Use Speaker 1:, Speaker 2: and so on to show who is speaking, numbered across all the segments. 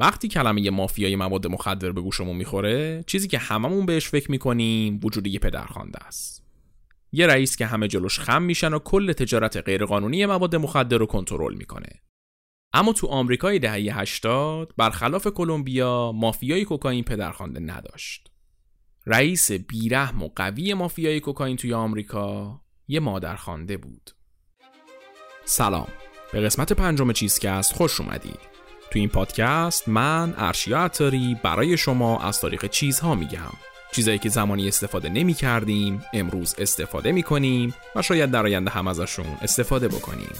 Speaker 1: وقتی کلمه مافیای مواد مخدر به گوشمون می‌خوره چیزی که هممون بهش فکر می‌کنیم وجود یه پدرخوانده است. یه رئیس که همه جلوش خم میشن و کل تجارت غیرقانونی مواد مخدر رو کنترل می‌کنه. اما تو آمریکای دهه 80 برخلاف کلمبیا مافیای کوکائین پدرخوانده نداشت. رئیس بیرحم و قوی مافیای کوکائین توی آمریکا یه مادرخوانده بود. سلام. به قسمت پنجم چیزکست خوش اومدید. تو این پادکست من ارشیا عطاری برای شما از تاریخ چیزها میگم. چیزایی که زمانی استفاده نمی کردیم امروز استفاده می کنیم و شاید در آینده هم ازشون استفاده بکنیم.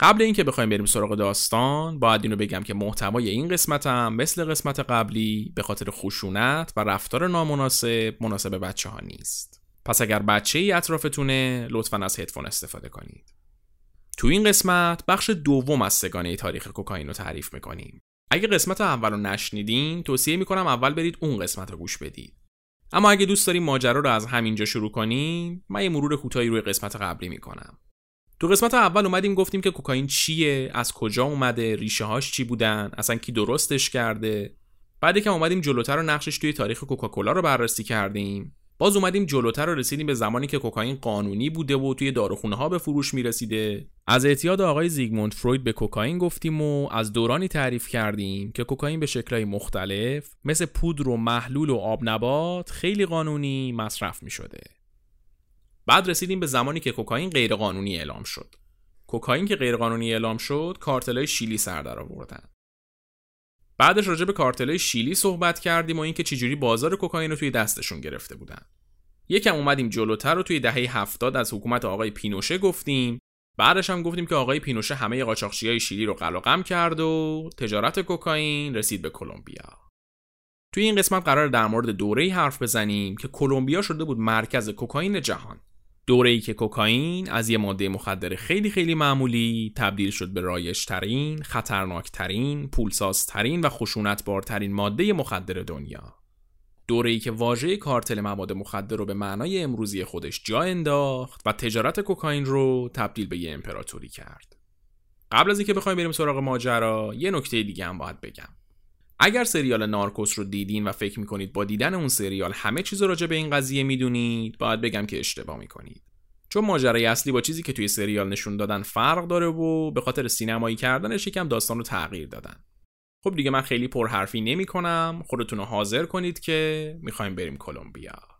Speaker 1: قبل اینکه بخوایم بریم سراغ داستان باید اینو بگم که محتوای این قسمتم مثل قسمت قبلی به خاطر خشونت و رفتار نامناسب مناسب بچه ها نیست. پس اگر بچه ای اطرافتونه لطفا از هدفون استفاده کنید. تو این قسمت بخش دوم از سگانه تاریخ کوکائین رو تعریف می‌کنیم. اگه قسمت اول رو نشنیدین توصیه می‌کنم اول برید اون قسمت رو گوش بدید. اما اگه دوست داریم ماجرا رو از همینجا شروع کنیم من یه مرور کوتاهی روی قسمت قبلی می‌کنم. تو قسمت اول اومدیم گفتیم که کوکائین چیه؟ از کجا اومده؟ ریشه هاش چی بودن؟ اصلا کی درستش کرده؟ بعد که اومدیم جلوتر و نقشش توی تاریخ کوکاکولا رو بررسی کردیم. باز اومدیم جلوتر و رسیدیم به زمانی که کوکائین قانونی بوده و توی داروخونه ها به فروش می‌رسیده. از اعتیاد آقای زیگموند فروید به کوکائین گفتیم و از دورانی تعریف کردیم که کوکائین به شکلهای مختلف مثل پودر و محلول و آب نبات خیلی قانونی مصرف می شده. بعد رسیدیم به زمانی که کوکائین غیرقانونی اعلام شد. کوکائین که غیرقانونی اعلام شد کارتلای شیلی سر در آوردن. بعدش راجع به کارتلای شیلی صحبت کردیم و اینکه چجوری بازار کوکائین رو توی دستشون گرفته بودن. یکم اومدیم جلوتر رو توی دهه هفتاد از حکومت آقای پینوشه گفتیم. بعدش هم گفتیم که آقای پینوشه همه قاچاقچیای شیلی رو قلقم کرد و تجارت کوکائین رسید به کلمبیا. توی این قسمت قرار در مورد دوره حرف بزنیم که کلمبیا شده بود مرکز کوکائین جهان. دوره ای که کوکائین از یه ماده مخدر خیلی خیلی معمولی تبدیل شد به رایجترین، خطرناکترین، پولسازترین و خشونتبارترین ماده مخدر دنیا. دوره ای که واژه کارتل مواد مخدر رو به معنای امروزی خودش جا انداخت و تجارت کوکائین رو تبدیل به یه امپراتوری کرد. قبل از اینکه بخوایم بریم سراغ ماجرا، یه نکته دیگه هم باید بگم. اگر سریال نارکوس رو دیدین و فکر می‌کنید با دیدن اون سریال همه چیز راجع به این قضیه می‌دونید باید بگم که اشتباه می‌کنید. چون ماجرای اصلی با چیزی که توی سریال نشون دادن فرق داره و به خاطر سینمایی کردنش یکم داستان رو تغییر دادن. خب دیگه من خیلی پرحرفی نمی کنم خودتون رو حاضر کنید که می‌خوایم بریم کلمبیا.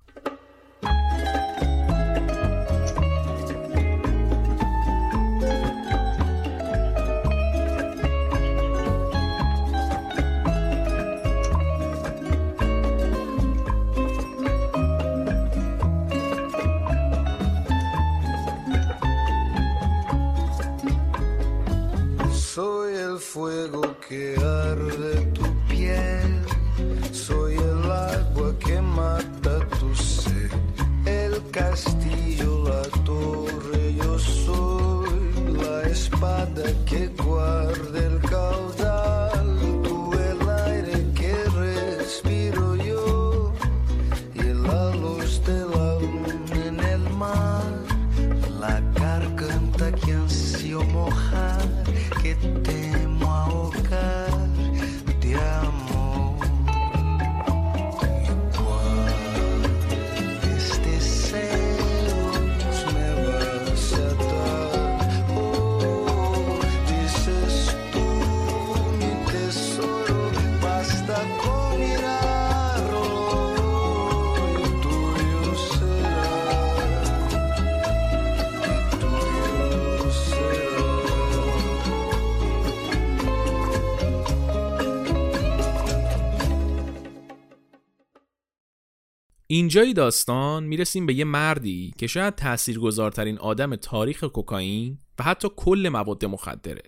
Speaker 1: اینجای داستان می‌رسیم به یه مردی که شاید تاثیرگذارترین آدم تاریخ کوکائین و حتی کل مواد مخدره.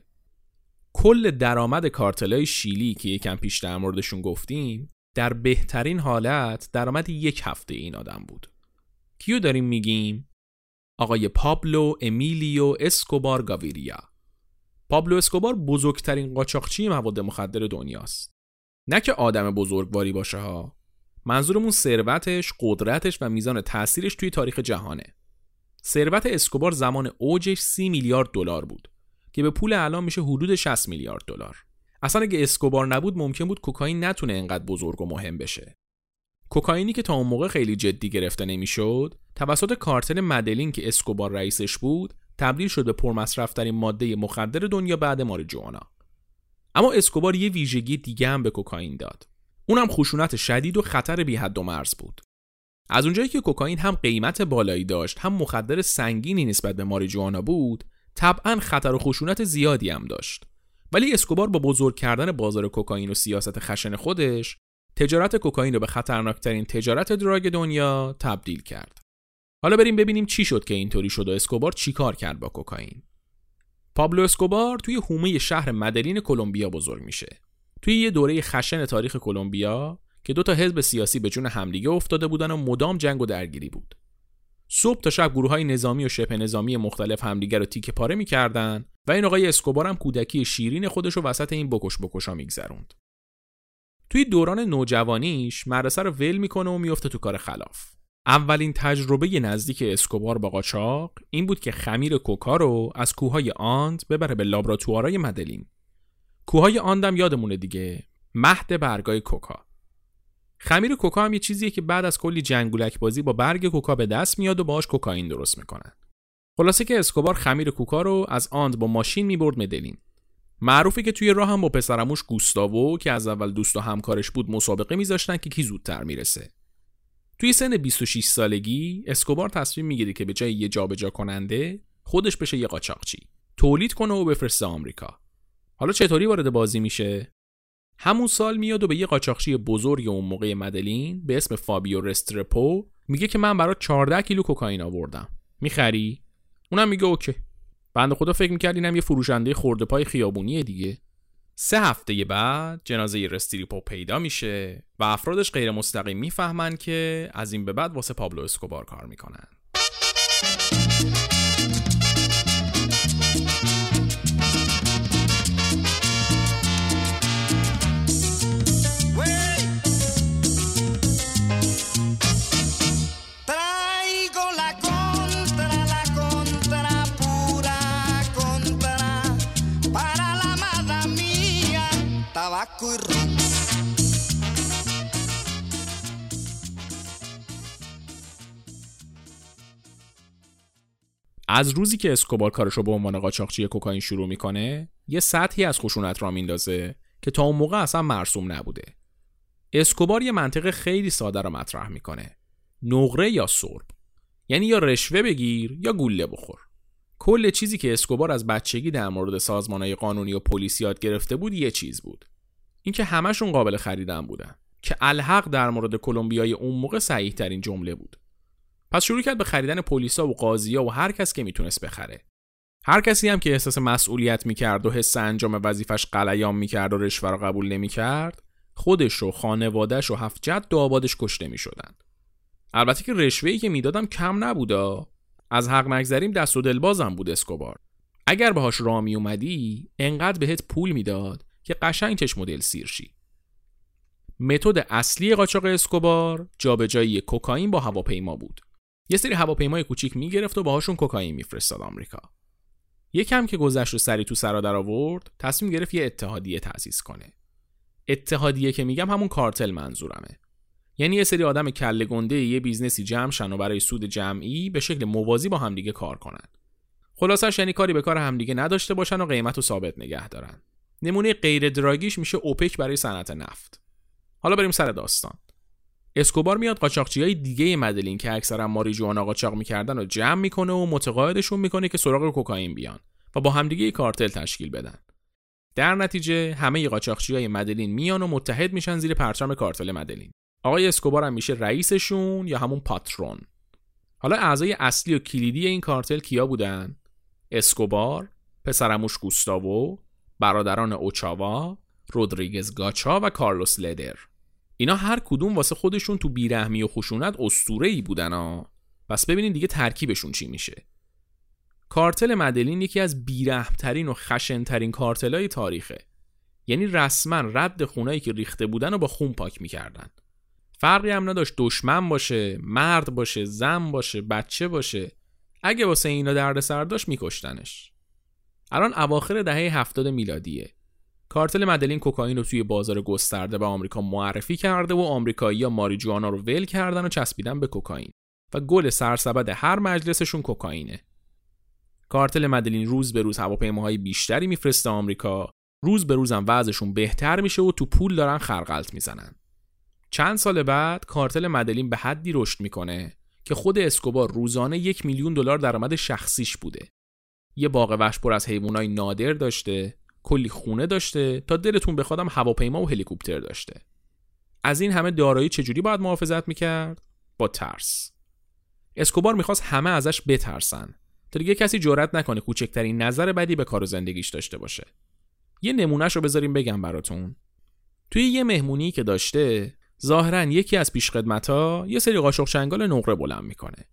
Speaker 1: کل درآمد کارتلای شیلی که یکم پیش در موردشون گفتیم در بهترین حالت درآمد یک هفته این آدم بود. کیو داریم میگیم؟ آقای پابلو امیلیو اسکوبار گاویریا پابلو اسکوبار بزرگترین قاچاقچی مواد مخدر دنیاست نه که آدم بزرگواری باشه ها منظورمون ثروتش، قدرتش و میزان تاثیرش توی تاریخ جهانه. ثروت اسکوبار زمان اوجش 30 میلیارد دلار بود که به پول الان میشه حدود 60 میلیارد دلار. اصلا اگه اسکوبار نبود ممکن بود کوکائین نتونه انقدر بزرگ و مهم بشه. کوکائینی که تا اون موقع خیلی جدی گرفته نمی‌شد، توسط کارتل مدلین که اسکوبار رئیسش بود، تبدیل شد به پرمصرفترین ماده مخدر دنیا بعد ماریجوانا. اما اسکوبار یه ویژگی دیگه هم به کوکائین داد. اونم خشونت شدید و خطر بی حد و مرز بود. از اونجایی که کوکائین هم قیمت بالایی داشت هم مخدر سنگینی نسبت به ماریجوانا بود طبعا خطر و خشونت زیادی هم داشت. ولی اسکوبار با بزرگ کردن بازار کوکائین و سیاست خشن خودش تجارت کوکائین رو به خطرناکترین تجارت دراگ دنیا تبدیل کرد. حالا بریم ببینیم چی شد که اینطوری شد و اسکوبار چیکار کرد با کوکائین. پابلو اسکوبار توی حومه شهر مدلین کلمبیا بزرگ میشه. توی یه دوره خشن تاریخ کلمبیا که دو تا حزب سیاسی به جون همدیگه افتاده بودن و مدام جنگ و درگیری بود. صبح تا شب گروه های نظامی و شبه نظامی مختلف همدیگه رو تیکه پاره می‌کردن و این آقای اسکوبار هم کودکی شیرین خودش رو وسط این بکش بکشا میگذروند. توی دوران نوجوانیش مدرسه رو ول می‌کنه و میفته تو کار خلاف. اولین تجربه نزدیک اسکوبار با قاچاق این بود که خمیر کوکا رو از کوههای آند ببره به لابراتوارای مدلین. کوههای آندم یادمونه دیگه. مهد برگای کوکا. خمیر کوکا هم یه چیزیه که بعد از کلی جنگولک بازی با برگ کوکا به دست میاد و باهاش کوکائین درست می‌کنن. خلاصه که اسکوبار خمیر کوکا رو از آند با ماشین می‌برد مدلین. معروفه که توی راه هم با پسرموش گوستاوو که از اول دوست و همکارش بود مسابقه میذاشتن که کی زودتر می‌رسه. توی سن 26 سالگی اسکوبار تصمیم می‌گیره که به جای یه جابجا کننده خودش بشه یه قاچاقچی. تولید کنه و بفرسته آمریکا. حالا چطوری وارد بازی میشه؟ همون سال میاد و به یه قاچاقچی بزرگ اون موقع مدلین به اسم فابیو رسترپو میگه که من برات 14 کیلو کوکائین آوردم. می‌خری؟ اونم میگه OK. بنده خدا فکر می‌کرد اینم یه فروشنده خورده پای خیابونیه دیگه. سه هفته بعد جنازه رستریپو پیدا میشه و افرادش غیر مستقیم می‌فهمن که از این به بعد واسه پابلو اسکوبار کار می‌کنن. از روزی که اسکوبار کارش رو به عنوان قاچاقچی کوکائین شروع می‌کنه یه سطحی از خشونت را میندازه که تا اون موقع اصلا مرسوم نبوده. اسکوبار یه منطقه خیلی ساده رو مطرح می‌کنه. نقره یا سرب. یعنی یا رشوه بگیر یا گوله بخور. کل چیزی که اسکوبار از بچگی در مورد سازمانهای قانونی و پلیس یاد گرفته بود یه چیز بود. اینکه همشون قابل خریدن بودن. که الحق در مورد کلمبیای اون موقع صحیح ترین جمله بود. پس شروع کرد به خریدن پلیسا و قاضیا و هر کس که می‌تونست بخره. هر کسی هم که احساس مسئولیت می‌کرد و حس انجام وظیفش قلیام می‌کرد و رشوه رو قبول نمی‌کرد خودش و خانوادهش و هفت جد و آبادش کشته می‌شدن البته که رشوهی که می‌دادم کم نبودا از حق نگذریم دست و دلبازم بود اسکوبار. اگر باهاش راه می اومدی انقدر بهت پول می‌داد که قشنگ چش مدل سیر شی. متد اصلی قاچاق اسکوبار جابجایی کوکائین با هواپیما بود. یه سری هواپیمای کوچیک می‌گرفت و باهاشون کوکائین میفرستاد آمریکا. یکم که گذشت و سری تو سرا در آورد تصمیم گرفت یه اتحادیه تأسیس کنه. اتحادیه که میگم همون کارتل منظورمه. یعنی یه سری آدم کله گنده یه business ی جمع شن و برای سود جمعی به شکل موازی با همدیگه کار کنن. خلاصش یعنی کاری به کار همدیگه نداشته باشن و قیمت رو ثابت نگه دارن. نمونه غیر دراگیش میشه اوپک برای صنعت نفت. حالا بریم سر داستان. اسکوبار میاد قاچاقچی های دیگه مدلین که اکثرا ماریجوانا قاچاق می‌کردن و جمع می‌کنه و متقاعدشون می‌کنه که سراغ کوکائین بیان و با همدیگه کارتل تشکیل بدن. در نتیجه همه قاچاقچی های مدلین میان و متحد میشن زیر پرچم کارتل مدلین. آقای اسکوبار هم میشه رئیسشون یا همون پاترون. حالا اعضای اصلی و کلیدی این کارتل کیا بودن؟ اسکوبار پسرموش گوستاوو برادران اوچاوا رودریگز گاچا و کارلوس لدر. اینا هر کدوم واسه خودشون تو بیرحمی و خشونت اسطوره ای بودن ها پس ببینین دیگه ترکیبشون چی میشه. کارتل مدلین یکی از بیرحمترین و خشنترین کارتلای تاریخه. یعنی رسما رد خونایی که ریخته بودن و با خون پاک می‌کردن. فرقی هم نداشت دشمن باشه مرد باشه زن باشه بچه باشه. اگه واسه اینا دردسر داشت میکشتنش. الان اواخر دهه هفتاد میلادیه. کارتل مدلین کوکائین رو توی بازار گسترده به آمریکا معرفی کرده و آمریکایی‌ها ماریجوانا رو ول کردن و چسبیدن به کوکائین و گل سرسبد هر مجلسشون کوکائینه. کارتل مدلین روز به روز هواپیماهای بیشتری میفرسته آمریکا روز به روزم وضعشون بهتر میشه و تو پول دارن خرقلت می‌زنن. چند سال بعد کارتل مدلین به حدی رشد می‌کنه که خود اسکوبار روزانه یک میلیون دلار درآمد شخصیش بوده. یه باغ وحش پر از حیوانای نادر داشته کلی خونه داشته تا دلتون بخوادم هواپیما و هلیکوپتر داشته. از این همه دارایی چجوری باید محافظت می‌کرد؟ با ترس. اسکوبار می‌خواست همه ازش بترسن. تا دیگه کسی جرأت نکنه کوچکترین نظر بدی به کار و زندگیش داشته باشه. یه نمونهش رو بذاریم بگم براتون. توی یه مهمونی که داشته ظاهرا یکی از پیشخدمتا یه سری قاشق چنگال نقره بلند می‌کنه.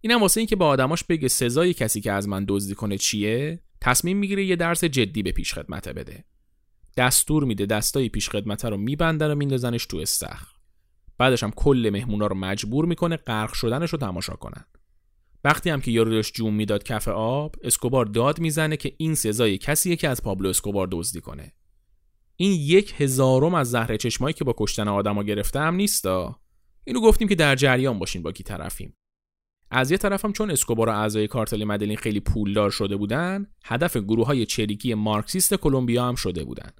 Speaker 1: اینم واسه اینکه به آدماش بگه سزای کسی که از من دزدی کنه چیه؟ تصمیم می‌گیره یه درس جدی به پیشخدمته بده. دستور میده دستای پیشخدمته رو میبندن و میندازنش تو استخر. بعدش هم کل مهمونا رو مجبور می‌کنه غرق شدنش رو تماشا کنن. وقتی هم که یارو جون می‌داد کف آب اسکوبار داد می‌زنه که این سزای کسیه که از پابلو اسکوبار دزدی کنه. این یک هزارم از زهر چشمایی که با کشتن آدما گرفته هم نیستا؟ اینو گفتیم که در جریان باشین با کی طرفیم از یه طرفم چون اسکوبار و اعضای کارتل مدلین خیلی پولدار شده بودن هدف گروه های چریکی مارکسیست کلمبیا هم شده بودن.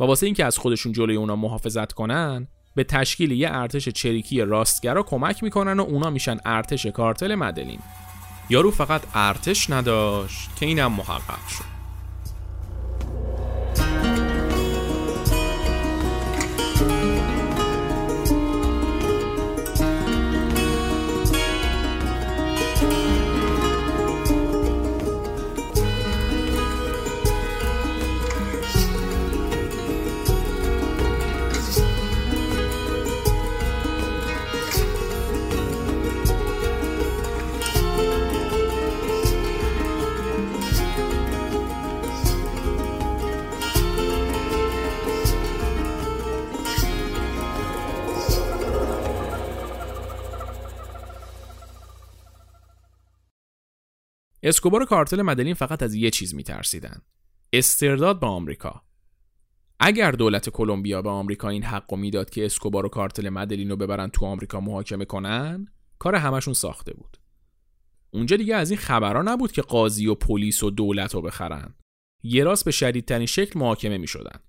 Speaker 1: و واسه اینکه از خودشون جلوی اونا محافظت کنن به تشکیل یه ارتش چریکی راستگرا کمک می‌کنن و اونا میشن ارتش کارتل مدلین. یارو فقط ارتش نداشت که اینم محقق شد. اسکوبار و کارتل مدلین فقط از یه چیز میترسیدن. استرداد به آمریکا. اگر دولت کلمبیا به آمریکا این حق می‌داد که اسکوبار و کارتل مدلین رو ببرن تو آمریکا محاکمه کنن کار همشون ساخته بود. اونجا دیگه از این خبرها نبود که قاضی و پلیس و دولت رو بخرن. یه راست به شدیدترین شکل محاکمه می شدن.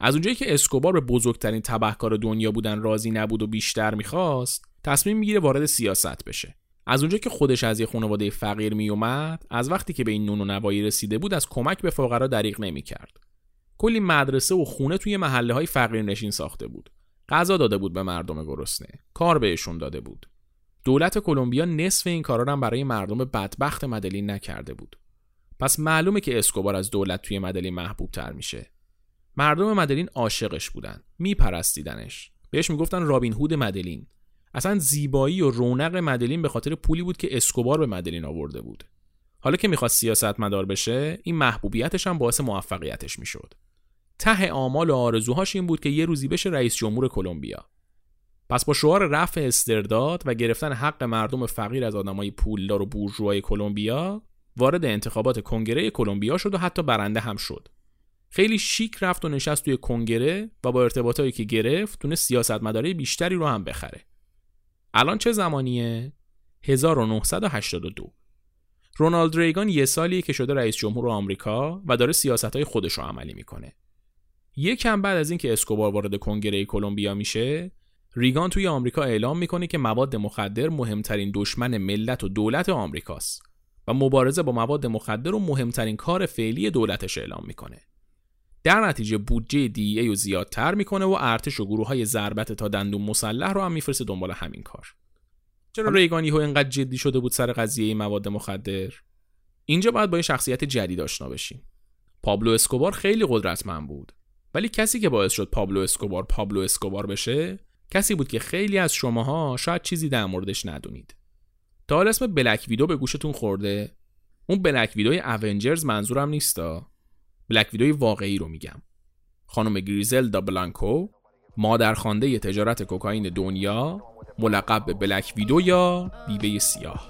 Speaker 1: از اونجایی که اسکوبار به بزرگترین تبهکار دنیا بودن راضی نبود و بیشتر می‌خواست تصمیم می‌گیره وارد سیاست بشه. از اونجا که خودش از یه خانواده فقیر میومد از وقتی که به این نون و نوایی رسیده بود از کمک به فقرا دریغ نمی‌کرد. کلی مدرسه و خونه توی محله های فقیر نشین ساخته بود. غذا داده بود به مردم گرسنه. کار بهشون داده بود. دولت کلمبیا نصف این کارا هم برای مردم بدبخت مدلین نکرده بود. پس معلومه که اسکوبار از دولت توی مدلین محبوب تر میشه. مردم مدلین عاشقش بودن. میپرستیدنش. بهش می‌گفتن رابین هود مدلین. اصلا زیبایی و رونق مدلین به خاطر پولی بود که اسکوبار به مدلین آورده بود. حالا که می‌خواست سیاست مدار بشه این محبوبیتش هم باعث موفقیتش می‌شد. ته آمال و آرزوهاش این بود که یه روزی بشه رئیس جمهور کلمبیا. پس با شعار رفع استرداد و گرفتن حق مردم فقیر از آدمای پولدار و بورژوای کلمبیا وارد انتخابات کنگره کلمبیا شد و حتی برنده هم شد. خیلی شیک رفت و نشست توی کنگره و با ارتباطایی که گرفت تونه سیاستمداری بیشتری رو هم بخره. الان چه زمانیه؟ 1982 رونالد ریگان یه سالیه که شده رئیس جمهور آمریکا و داره سیاست های خودش رو عملی می‌کنه. یکم بعد از اینکه اسکوبار وارد کنگره کلمبیا میشه ریگان توی آمریکا اعلام می‌کنه که مواد مخدر مهمترین دشمن ملت و دولت آمریکاست و مبارزه با مواد مخدر رو مهمترین کار فعلی دولتش اعلام می‌کنه. در نتیجه بودجه دی ای رو زیادتر می‌کنه و ارتش و گروه های ضربت تا دندون مسلح رو هم میفرسته دنبال همین کار. چرا؟ ریگانی ها اینقدر جدی شده بود سر قضیه مواد مخدر؟ اینجا باید با یه شخصیت جدید آشنا بشیم. پابلو اسکوبار خیلی قدرتمند بود. ولی کسی که باعث شد پابلو اسکوبار پابلو اسکوبار بشه کسی بود که خیلی از شماها شاید چیزی در موردش ندونید. تا اسم بلک ویدو به گوشتون خورده؟ اون بلک ویدوی اونجرز منظورم نیستا؟ بلک ویدوی واقعی رو میگم. خانم گریزل بلانکو مادرخوانده تجارت کوکائین دنیا ملقب به بلک ویدو یا بیبه سیاه؟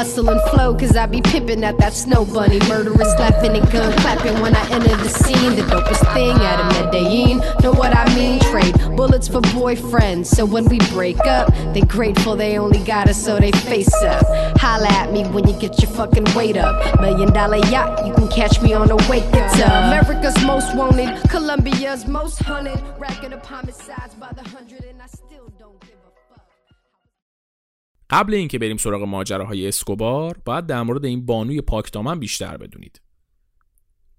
Speaker 2: Hustle and flow, cause I be pimping at that snow bunny. Murderous laughing and gun clapping when I enter the scene. The dopest thing out of Medellin. Know what I mean? Trade bullets for boyfriends. So when we break up, they grateful they only got us so they face up. Holla at me when you get your fucking weight up. Million dollar yacht, you can catch me on a wake it up. America's most wanted, Colombia's most hunted. Racking up homicides by the hundred,
Speaker 1: قبل اینکه بریم سراغ ماجراهای اسکوبار باید در مورد این بانوی پاکدامن بیشتر بدونید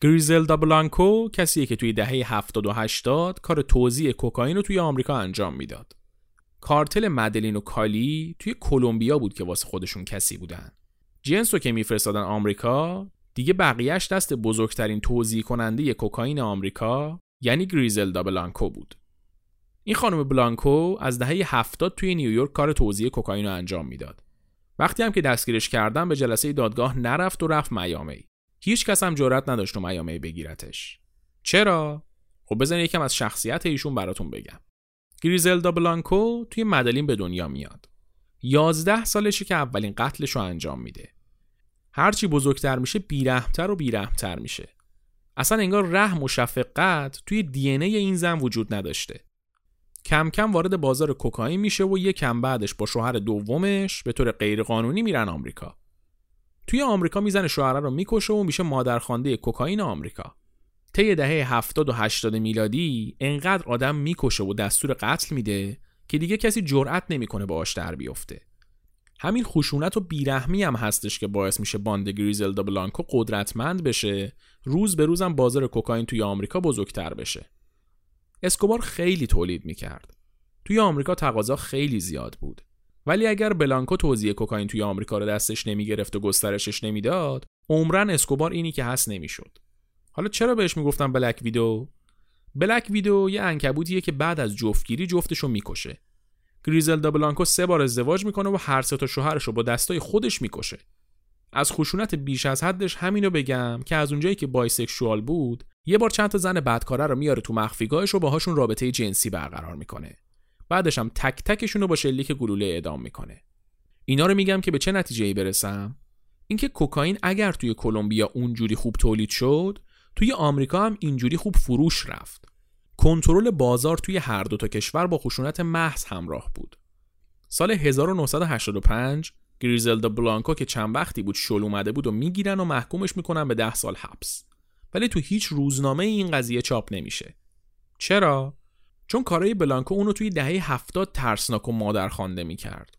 Speaker 1: گریزلدا بلانکو کسیه که توی دهه 70 و 80 کار توزیع کوکائین رو توی آمریکا انجام می‌داد. کارتل مدلین و کالی توی کلمبیا بود که واسه خودشون کسی بودن. جنس که میفرستادن آمریکا دیگه بقیهش دست بزرگترین توزیع کننده کوکائین آمریکا یعنی گریزلدا بلانکو بود. این خانم بلانکو از دهه 70 توی نیویورک کار توزیع کوکائین رو انجام می‌داد. وقتی هم که دستگیرش کردن به جلسه دادگاه نرفت و رفت میامی. هیچ کس هم جرئت نداشت تو میامی بگیرتش. چرا؟ خب بزنید یکم از شخصیت ایشون براتون بگم. گریزلدا بلانکو توی مدلین به دنیا میاد. 11 سالشه که اولین قتلش رو انجام میده. هرچی بزرگتر میشه بیرحمتر و بیرحمتر میشه. اصلا انگار رحم و شفقت توی دی این زن وجود نداشته. کم کم وارد بازار کوکائین میشه و یک کم بعدش با شوهر دومش به طور غیرقانونی میرن آمریکا. توی آمریکا می‌زنه شوهر رو می‌کشه و میشه مادرخوانده کوکائین آمریکا. طی دهه 70 و 80 میلادی انقدر آدم می‌کشه و دستور قتل میده که دیگه کسی جرأت نمی‌کنه باهاش در بیفته. همین خشونت و بیرحمی هم هستش که باعث میشه باند گریزلدا بلانکو قدرتمند بشه روز به روزم بازار کوکائین توی آمریکا بزرگتر بشه اسکوبار خیلی تولید می‌کرد. توی آمریکا تقاضا خیلی زیاد بود. ولی اگر بلانکو توزیع کوکائین توی آمریکا رو دستش نمی‌گرفت و گسترشش نمی‌داد عمرن اسکوبار اینی که هست نمی‌شد. حالا چرا بهش می‌گفتن بلک ویدو؟ بلک ویدو یه انکبوتیه که بعد از جفتگیری جفتشو می‌کشه. گریزلدا بلانکو سه بار ازدواج می‌کنه و هر سه تا شوهرش رو با دستای خودش می‌کشه. از خشونت بیش از حدش همینو بگم که از اونجایی که بایسکشوال بود یه بار چند تا زن بدکاره رو میاره تو مخفیگاهش و باهاشون رابطه جنسی برقرار می‌کنه بعدش هم تک تکشون رو با شلیک گلوله اعدام می‌کنه اینا رو میگم که به چه نتیجه ای برسم اینکه کوکائین اگر توی کلمبیا اونجوری خوب تولید شد توی آمریکا هم اینجوری خوب فروش رفت کنترل بازار توی هر دو تا کشور با خشونت محض همراه بود. سال 1985 گریزلدا بلانکو که چند وقتی بود شل اومده بود و می‌گیرن و محکومش می‌کنن به ده سال حبس. ولی تو هیچ روزنامه این قضیه چاپ نمیشه. چرا؟ چون کارای بلانکو اونو توی دهه 70 ترسناک و مادر خوانده می‌کرد.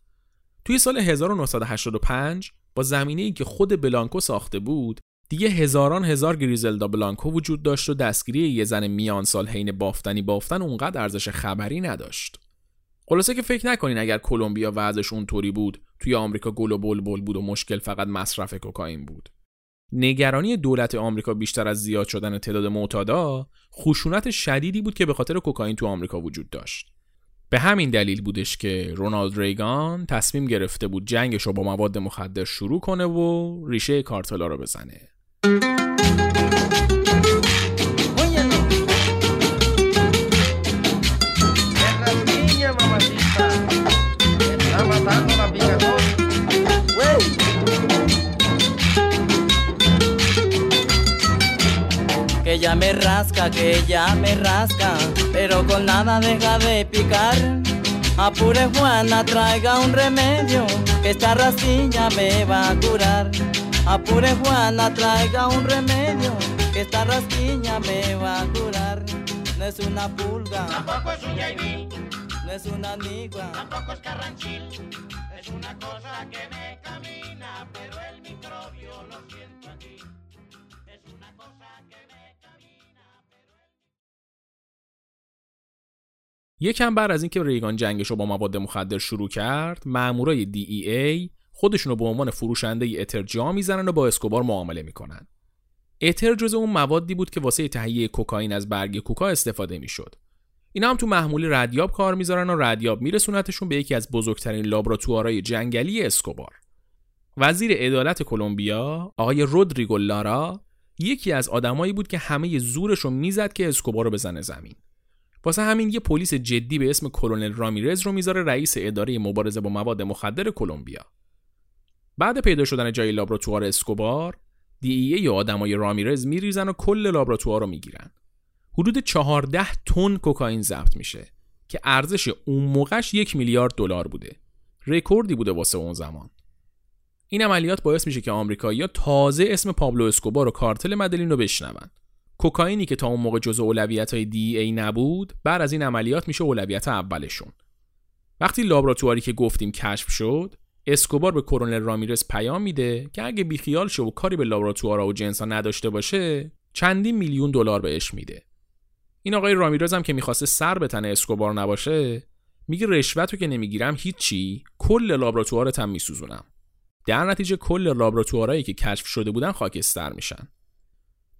Speaker 1: توی سال 1985 با زمینه ای که خود بلانکو ساخته بود دیگه هزاران هزار گریزلدا بلانکو وجود داشت و دستگیری یه زن میان سال حین بافتنی بافتن اونقدر ارزش خبری نداشت. خلاصه که فکر نکنین اگر کلمبیا وضعش اونطوری بود توی آمریکا گل و بلبل بود و مشکل فقط مصرف کوکائین بود. نگرانی دولت آمریکا بیشتر از زیاد شدن تعداد معتادا خشونت شدیدی بود که به خاطر کوکائین تو آمریکا وجود داشت. به همین دلیل بودش که رونالد ریگان تصمیم گرفته بود جنگش رو با مواد مخدر شروع کنه و ریشه کارتلا رو بزنه.
Speaker 3: Ella me rasca, que ella me rasca, pero con nada deja de picar. Apure Juana, traiga un remedio, que esta rastilla me va a curar. Apure Juana, traiga un remedio, que esta rasquiña me va a curar. No es una pulga,
Speaker 4: Tampoco es un jaimí,
Speaker 3: no es una nigua,
Speaker 4: tampoco es carranchil. Es una cosa que me
Speaker 1: یکم بعد از اینکه ریگان جنگش رو با مواد مخدر شروع کرد، مامورای DEA خودشون رو به عنوان فروشنده اتر جا می‌زنن و با اسکوبار معامله می‌کنن. اتر جزء اون موادی بود که واسه تهیه کوکائین از برگ کوکا استفاده می‌شد. اینا هم تو محمول ردیاب کار می‌ذارن و ردیاب میرسونتشون به یکی از بزرگترین لابراتوارهای جنگلی اسکوبار. وزیر عدالت کلمبیا آقای رودریگو لارا یکی از آدمایی بود که همه زورش رو می‌زد که اسکوبار رو بزنه زمین. واسه همین یه پلیس جدی به اسم کلونل رامیرز رو می‌ذاره رئیس اداره مبارزه با مواد مخدر کلمبیا. بعد پیدا شدن جای لابراتوار اسکوبار DEA با آدمای رامیرز میریزن و کل لابراتوار رو می‌گیرن. حدود 14 تن کوکائین ضبط میشه که ارزش اون موقعش یک میلیارد دلار بوده. رکوردی بوده واسه اون زمان. این عملیات باعث میشه که آمریکایی‌ها تازه اسم پابلو اسکوبار و کارتل مدلین رو بشنون. کوکائینی که تا اون موقع جزء اولویت های دی ای نبود بعد از این عملیات میشه اولویت اولشون. وقتی لابراتواری که گفتیم کشف شد اسکوبار به کورونل رامیرز پیام میده که اگه بیخیال شه و کاری به لابراتوارا و جنسا نداشته باشه چندین میلیون دلار بهش میده. این آقای رامیرز هم که می‌خواسته سر به تن اسکوبار نباشه میگه رشوتو که نمی‌گیرم هیچی کل لابراتوارت هم میسوزونم. در نتیجه کل لابراتوارایی که کشف شده بودن خاکستر میشن.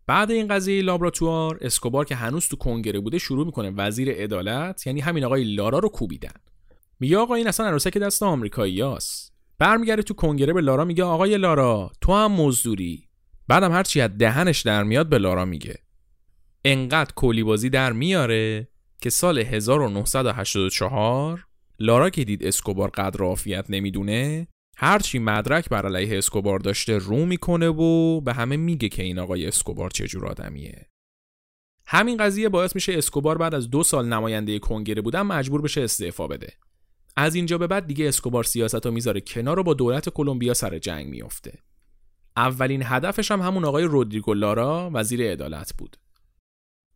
Speaker 1: بعد این قضیه لابراتوار اسکوبار که هنوز تو کنگره بوده شروع می‌کنه وزیر عدالت یعنی همین آقای لارا رو کوبیدن. میگه آقا این اصلا عروسک دست آمریکاییاست برمیگرده تو کنگره به لارا میگه آقای لارا تو هم مزدوری. بعدم هرچی از دهنش در میاد به لارا میگه. انقدر کلی بازی در میاره که سال 1984 لارا که دید اسکوبار قدر عافیت نمی‌دونه هرچی مدرک بر علیه اسکوبار داشته رو می‌کنه و به همه میگه که این آقای اسکوبار چجور آدمیه. همین قضیه باعث میشه اسکوبار بعد از دو سال نماینده کنگره بودن مجبور بشه استعفا بده. از اینجا به بعد دیگه اسکوبار سیاست رو می‌ذاره کنار و با دولت کلمبیا سر جنگ میفته اولین هدفش هم همون آقای رودریگو لارا وزیر عدالت بود.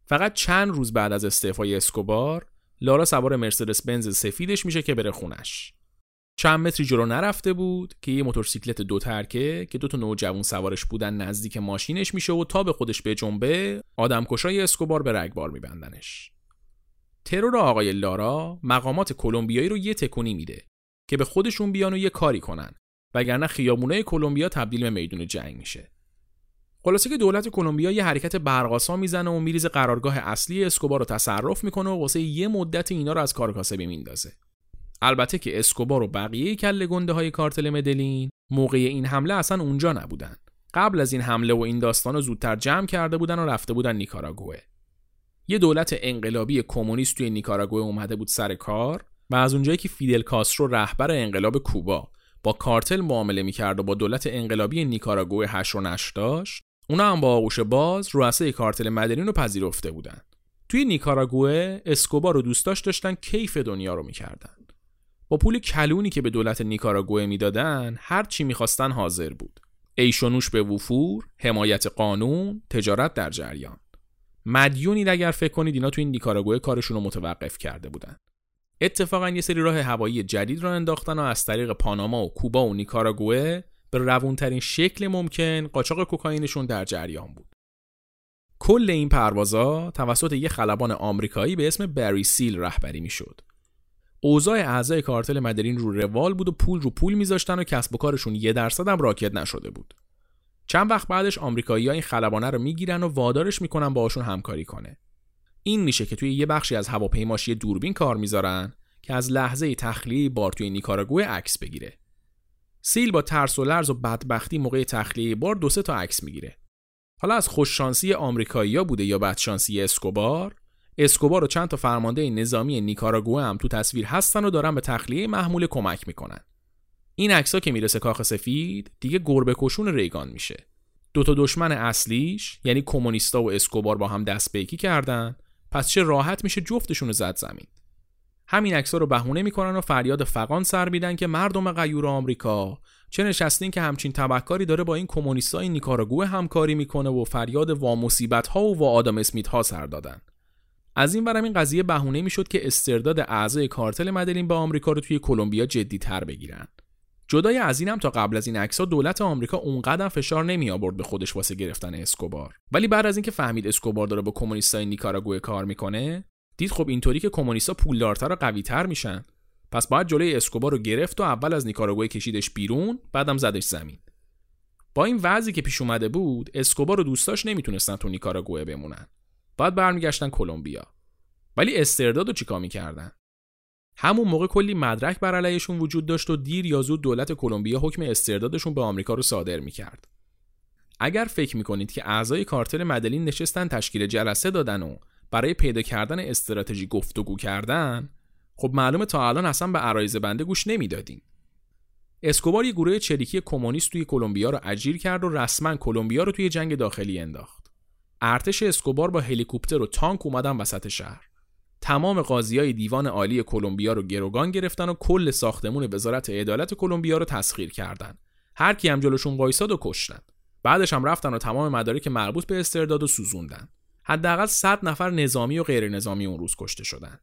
Speaker 1: فقط چند روز بعد از استعفای اسکوبار لارا سوار مرسدس بنز سفیدش میشه که بره خونش. چند متری جلو نرفته بود که یه موتورسیکلت دو ترکه که دو تا نوجوان سوارش بودن نزدیک ماشینش میشه و تا به خودش به جنبه آدمکشای اسکوبار به رگبار میبندنش. ترور آقای لارا مقامات کلمبیایی رو یه تکونی میده که به خودشون بیان و یه کاری کنن وگرنه خیابونای کلمبیا تبدیل به میدون جنگ میشه. خلاصه که دولت کلمبیا یه حرکت برقاسا می‌زنه و میریزه قرارگاه اصلی اسکوبار رو تصرف می‌کنه و واسه یه مدت اینا رو از کار میندازه. البته که اسکوبار و بقیه کله گنده های کارتل مدلین موقع این حمله اصلا اونجا نبودن. قبل از این حمله و این داستان رو زودتر جمع کرده بودن و رفته بودن نیکاراگوه یه دولت انقلابی کمونیست توی نیکاراگوه اومده بود سر کار و از اونجایی که فیدل کاسترو رهبر انقلاب کوبا با کارتل معامله می‌کرد و با دولت انقلابی نیکاراگوه حشر و نشر داشت اونا هم با آغوش باز رؤسای کارتل مدلین رو پذیرفته بودن. توی نیکاراگوه اسکوبار و دوستاش داشتن کیف دنیا رو می‌کردن. با پول کلونی که به دولت نیکاراگوه می‌دادن هر چی می‌خواستن حاضر بود. عیش و نوش به وفور حمایت قانون تجارت در جریان. مدیونی اگر فکر کنید اینا تو این نیکاراگوه کارشون رو متوقف کرده بودن. اتفاقا یه سری راه هوایی جدید را انداختن و از طریق پاناما و کوبا و نیکاراگوه به روونترین شکل ممکن قاچاق کوکائینشون در جریان بود. کل این پروازا توسط یه خلبان آمریکایی به اسم بری سیل رهبری می‌شد. اوضاع اعضای کارتل مدرین رو روال بود و پول رو پول میذاشتن و کسب و کارشون یه درصد هم راکت نشده بود. چند وقت بعدش آمریکایی‌ها این خلبانه رو می‌گیرن و وادارش می‌کنن باهاشون همکاری کنه. این میشه که توی یه بخشی از هواپیماش یه دوربین کار می‌ذارن که از لحظه تخلیه بار توی نیکاراگوه عکس بگیره. سیل با ترس و لرز و بدبختی موقع تخلیه بار دو سه تا عکس می‌گیره. حالا از خوششانسی آمریکایی‌ها بوده یا بدشانسی اسکوبار؟ اسکوبار و چند تا فرمانده نظامی نیکاراگوه هم تو تصویر هستن و دارن به تخلیه محمول کمک می‌کنن. این عکسا که می‌رسه کاخ سفید دیگه گربه کشون ریگان میشه. دو تا دشمن اصلیش یعنی کمونیستا و اسکوبار با هم دست بیکی کردن پس چه راحت میشه جفتشون رو زد زمین. همین عکسا رو بهونه می‌کنن و فریاد فقان سر میدن که مردم غیور آمریکا چه نشستین که همچین تبکاری داره با این کمونیستای نیکاراگوه همکاری می‌کنه و فریاد وا ها و وا آدم اسمیت ها سر دادن. از این برم این قضیه بهونه می‌شد که استرداد اعضای کارتل مدلین به آمریکا رو توی کلمبیا جدی تر بگیرن. جدای از اینم تا قبل از این عکس‌ها دولت آمریکا اونقدر فشار نمی آورد به خودش واسه گرفتن اسکوبار. ولی بعد از اینکه فهمید اسکوبار داره با کمونیستای نیکاراگوئه کار می‌کنه دید خب اینطوری که کمونیستا پولدارتر و قویتر میشن. پس باید جلوی اسکوبار رو گرفت و اول از نیکاراگوئه کشیدش بیرون بعدم زدش زمین. با این وضعی که پیش اومده بود اسکوبار و دوستاش نمی‌تونستن تو نیکاراگوئه بمونن. بعد برمیگشتن کلمبیا. ولی استرداد رو چیکار می‌کردن؟ همون موقع کلی مدرک بر علیهشون وجود داشت و دیر یا زود دولت کلمبیا حکم استردادشون به آمریکا رو صادر می‌کرد. اگر فکر می‌کنید که اعضای کارتل مدلین نشستن تشکیل جلسه دادن و برای پیدا کردن استراتژی گفتگو کردن خب معلومه تا الان اصلا به عرایز بنده گوش نمی‌دادین اسکوبار یه گروه چریکی کمونیست توی کلمبیا رو اجیر کرد و رسما کلمبیا رو توی جنگ داخلی انداخت. ارتش اسکوبار با هلیکوپتر و تانک اومدن وسط شهر. تمام های دیوان عالی کلمبیا رو گروگان گرفتن و کل ساختمون وزارت عدالت کلمبیا رو تسخیر کردن. هر کی هم جلوشون وایساد و کشتن. بعدش هم رفتن و تمام مدارک مربوط به استرداد و سوزوندن. حداقل 100 نفر نظامی و غیر نظامی اون روز کشته شدن.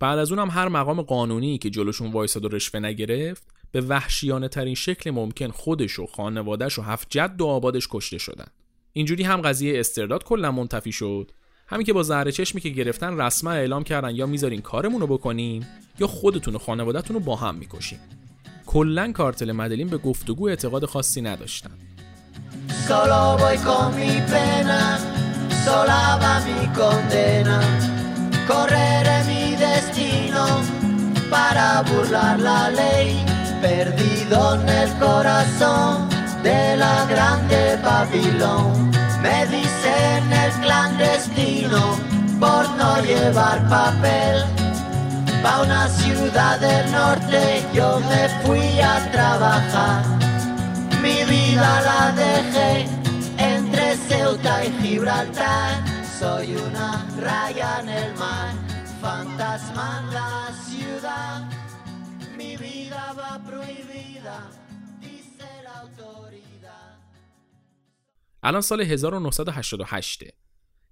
Speaker 1: بعد از اونم هر مقام قانونی که جلوشون وایساد و رشوه نگرفت به وحشیانه ترین شکل ممکن خودش و خانوادهش و هفت جد و آبادش کشته شدن. اینجوری هم قضیه استرداد کلا منتفی شد. همین که با زهر چشمی که گرفتن رسما اعلام کردن یا می‌ذارین کارمون رو بکنیم یا خودتون و خانوادهتون رو با هم می‌کشیم. کلا کارتل مدلین به گفتگو اعتقاد خاصی نداشتن.
Speaker 5: para burlar la ley, perdido en el corazón de la grande Babilón. Me dicen el clandestino por no llevar papel. Pa' una ciudad del norte yo me fui a trabajar. Mi vida la dejé entre Ceuta y Gibraltar. Soy una raya en el mar, fantasma en la ciudad. Mi vida va prohibida,
Speaker 1: الان سال 1988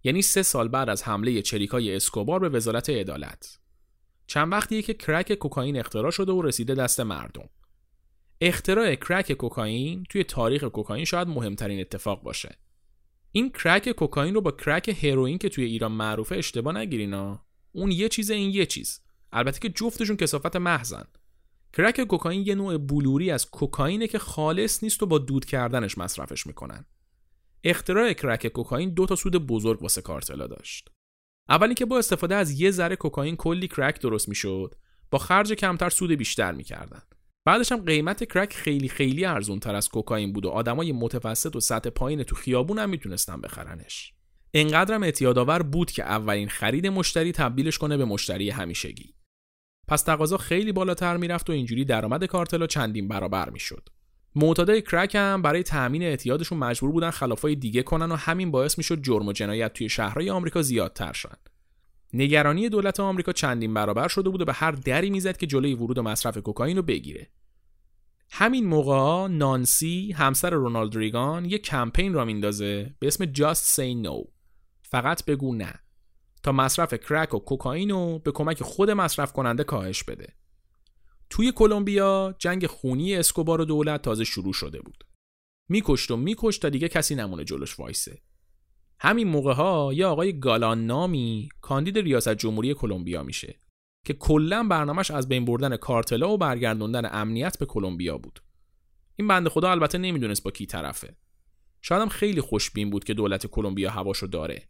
Speaker 1: یعنی سه سال بعد از حمله چریکای اسکوبار به وزارت عدالت. چند وقتیه که کرک کوکائین اختراع شده و رسیده دست مردم. اختراع کرک کوکائین توی تاریخ کوکائین شاید مهمترین اتفاق باشه. این کرک کوکائین رو با کرک هروئین که توی ایران معروفه اشتباه نگیرینا اون یه چیز این یه چیز. البته که جفتشون کسافت محضن. کرک کوکائین یه نوع بلوری از کوکائینه که خالص نیست و با دود کردنش مصرفش می‌کنن. اختراع کرک کوکائین دو تا سود بزرگ واسه کارتلا داشت. اولی که با استفاده از یه ذره کوکائین کلی کرک درست می‌شد با خرج کمتر سود بیشتر می‌کردن. بعدش هم قیمت کرک خیلی خیلی ارزون تر از کوکائین بود و آدمای متوسط و سطح پایین تو خیابون هم می‌تونستن بخرنش. انقدرم اعتیادآور بود که اولین خرید مشتری تبدیلش کنه به مشتری همیشگی. پس تقاضا خیلی بالاتر می‌رفت و اینجوری درآمد کارتلا چندین برابر می‌شد. معتادای کرک هم برای تأمین اعتیادشون مجبور بودن خلافای دیگه کنن و همین باعث می‌شد جرم و جنایت توی شهرهای آمریکا زیادتر شن. نگرانی دولت آمریکا چندین برابر شده بود و به هر دری می‌زد که جلوی ورود و مصرف کوکائین رو بگیره. همین موقع نانسی همسر رونالد ریگان یه کمپین را میندازه به اسم Just Say No. فقط بگو نه. تا مصرف کرک و کوکائین رو به کمک خود مصرف کننده کاهش بده. توی کلمبیا جنگ خونی اسکوبار و دولت تازه شروع شده بود. میکشت و میکشت تا دیگه کسی نمونه جلوش وایسه. همین موقع ها یه آقای گالان نامی کاندید ریاست جمهوری کلمبیا میشه که کلا برنامهش از بین بردن کارتلا و برگردوندن امنیت به کلمبیا بود. این بنده خدا البته نمی‌دونست با کی طرفه. شاید هم خیلی خوشبین بود که دولت کلمبیا هواشو داره.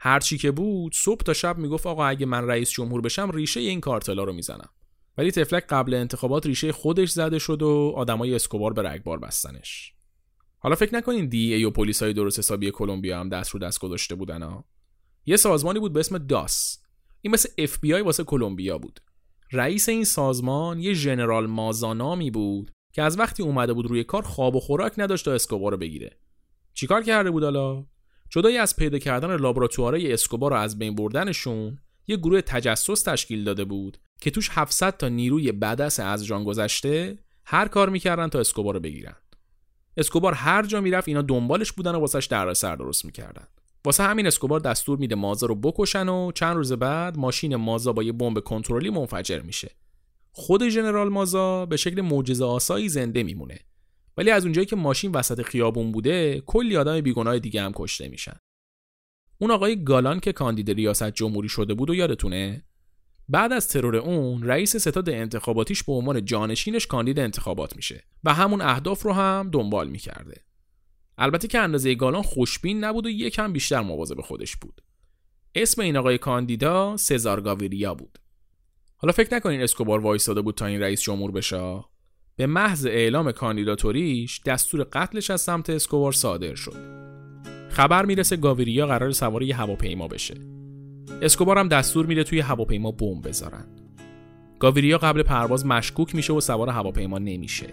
Speaker 1: هرچی که بود صبح تا شب می‌گفت آقا اگه من رئیس جمهور بشم ریشه این کارتلا رو می‌زنم. ولی طفلک قبل انتخابات ریشه خودش زده شد و آدمای اسکوبار به رگبار بستنش. حالا فکر نکنین DEA و پلیس های درست حسابی کلمبیا هم دست رو دست گذاشته بودن ها؟ یه سازمانی بود به اسم داس. این مثل اف بی آی واسه کلمبیا بود. رئیس این سازمان یه ژنرال مازا نامی بود که از وقتی اومده بود روی کار خواب و خوراک نداشت تا اسکوبار رو بگیره. چیکار کرده بود حالا؟ جدای از پیدا کردن لابراتوارای اسکوبار رو از بین بردنشون یه گروه تجسس تشکیل داده بود که توش 700 تا نیروی بدس از جان گذشته هر کار می‌کردن تا اسکوبار رو بگیرن. اسکوبار هر جا می‌رفت اینا دنبالش بودن و واسش دردسر درست می‌کردن. واسه همین اسکوبار دستور میده مازا رو بکشن و چند روز بعد ماشین مازا با یه بمب کنترلی منفجر میشه. خود ژنرال مازا به شکل معجزه آسایی زنده میمونه. ولی از اونجایی که ماشین وسط خیابون بوده کلی آدم بیگناه دیگه هم کشته میشن. اون آقای گالان که کاندید ریاست جمهوری شده بود و یادتونه؟ بعد از ترور اون رئیس ستاد انتخاباتیش به عنوان جانشینش کاندید انتخابات میشه و همون اهداف رو هم دنبال می‌کرده. البته که اندازه گالان خوشبین نبود و یکم بیشتر مواظب خودش بود. اسم این آقای کاندیدا سزار گاویریا بود. حالا فکر نکنین اسکوبار وایستاده بود تا این رئیس جمهور بشه؟ به محض اعلام کاندیداتوریش دستور قتلش از سمت اسکوبار صادر شد. خبر می‌رسه گاویریا قرار سوار هواپیما بشه. اسکوبار هم دستور میده توی هواپیما بمب بذارن. گاویریا قبل پرواز مشکوک میشه و سوار هواپیما نمیشه.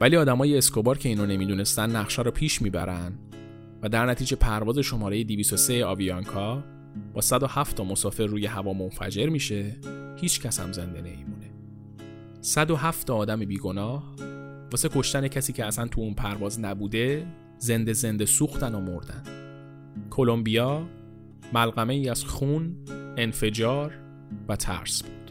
Speaker 1: ولی آدمای اسکوبار که اینو نمی‌دونستن نقشه رو پیش می‌برن و در نتیجه پرواز شماره 203 آویانکا با 107 تا مسافر روی هوا منفجر میشه هیچ کس هم زنده نمیمونه. 107 تا آدم بیگناه واسه کشتن کسی که اصلا تو اون پرواز نبوده زنده زنده سوختن و مردن. کلمبیا ملغمه ای از خون، انفجار و ترس بود.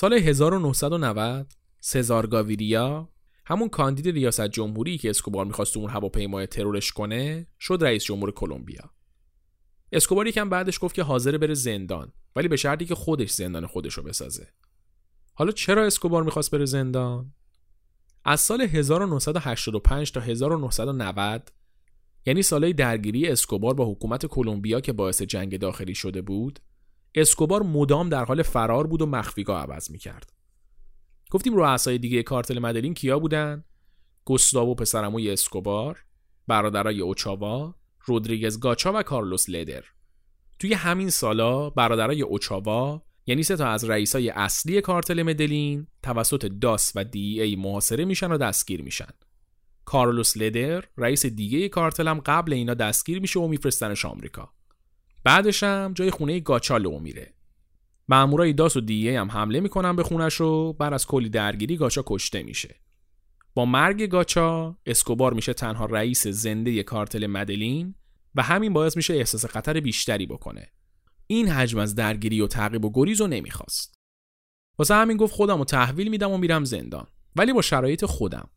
Speaker 1: سال 1990 سزار گاویریا همون کاندید ریاست جمهوری که اسکوبار می‌خواست اون هواپیمای ترورش کنه شد رئیس جمهور کلمبیا. اسکوبار یکم بعدش گفت که حاضر بره زندان ولی به شرطی که خودش زندان خودش رو بسازه. حالا چرا اسکوبار می‌خواست بره زندان؟ از سال 1985 تا 1990 یعنی سالهای درگیری اسکوبار با حکومت کلمبیا که باعث جنگ داخلی شده بود اسکوبار مدام در حال فرار بود و مخفیگاه عوض می‌کرد. گفتیم رؤسای دیگه کارتل مدلین کیا بودن؟ گوستاو پسرموی اسکوبار، برادرای اوچاوا، رودریگز گاچا و کارلوس لدر. توی همین سالا برادرای اوچاوا یعنی سه تا از رئیسای اصلی کارتل مدلین توسط داس و دی ای محاصره میشن و دستگیر میشن. کارلوس لدر رئیس دیگه کارتل هم قبل اینا دستگیر میشه و میفرستنش آمریکا. بعدش هم جای خونه گاچا لو میره. مامورای داس و دیگه هم حمله می‌کنن به خونش و بعد از کلی درگیری گاچا کشته میشه. با مرگ گاچا اسکوبار میشه تنها رئیس زنده کارتل مدلین و همین باعث میشه احساس خطر بیشتری بکنه. این حجم از درگیری و تعقیب و گریز رو نمی‌خواست. واسه همین گفت خودم رو تحویل میدم و میرم زندان. ولی با شرایط خودم.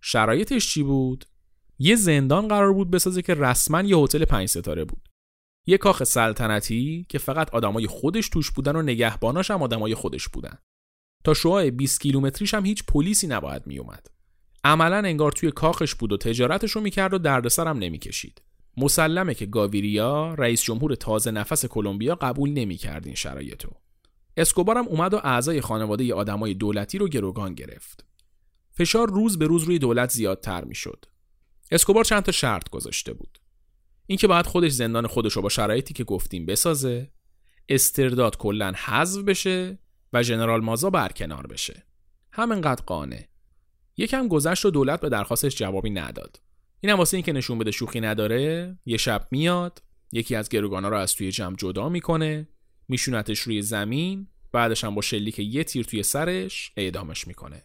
Speaker 1: شرایطش چی بود؟ یه زندان قرار بود بسازه که رسما یه هتل پنج ستاره بود. یه کاخ سلطنتی که فقط آدمای خودش توش بودن و نگهباناش هم آدمای خودش بودن. تا شعاع 20 کیلومتریش هم هیچ پلیسی نباید میومد عملا انگار توی کاخش بود و تجارتش رو می‌کرد و دردسر هم نمی‌کشید. مسلمه که گاویریا رئیس جمهور تازه نفس کلمبیا قبول نمی‌کرد این شرایطو. اسکوبار هم اومد و اعضای خانواده آدمای دولتی رو گروگان گرفت. فشار روز به روز روی دولت زیادتر می‌شد. اسکوبار چند تا شرط گذاشته بود. اینکه باید خودش زندان خودش رو با شرایطی که گفتیم بسازه استرداد کلا حذف بشه و ژنرال مازا برکنار بشه. همینقدر قانه یکم گذشت و دولت به درخواستش جوابی نداد. این واسه اینکه نشون بده شوخی نداره یه شب میاد یکی از گروگانا رو از توی جمع جدا می‌کنه میشونتش روی زمین بعدش هم با شلیک یه تیر توی سرش اعدامش می‌کنه.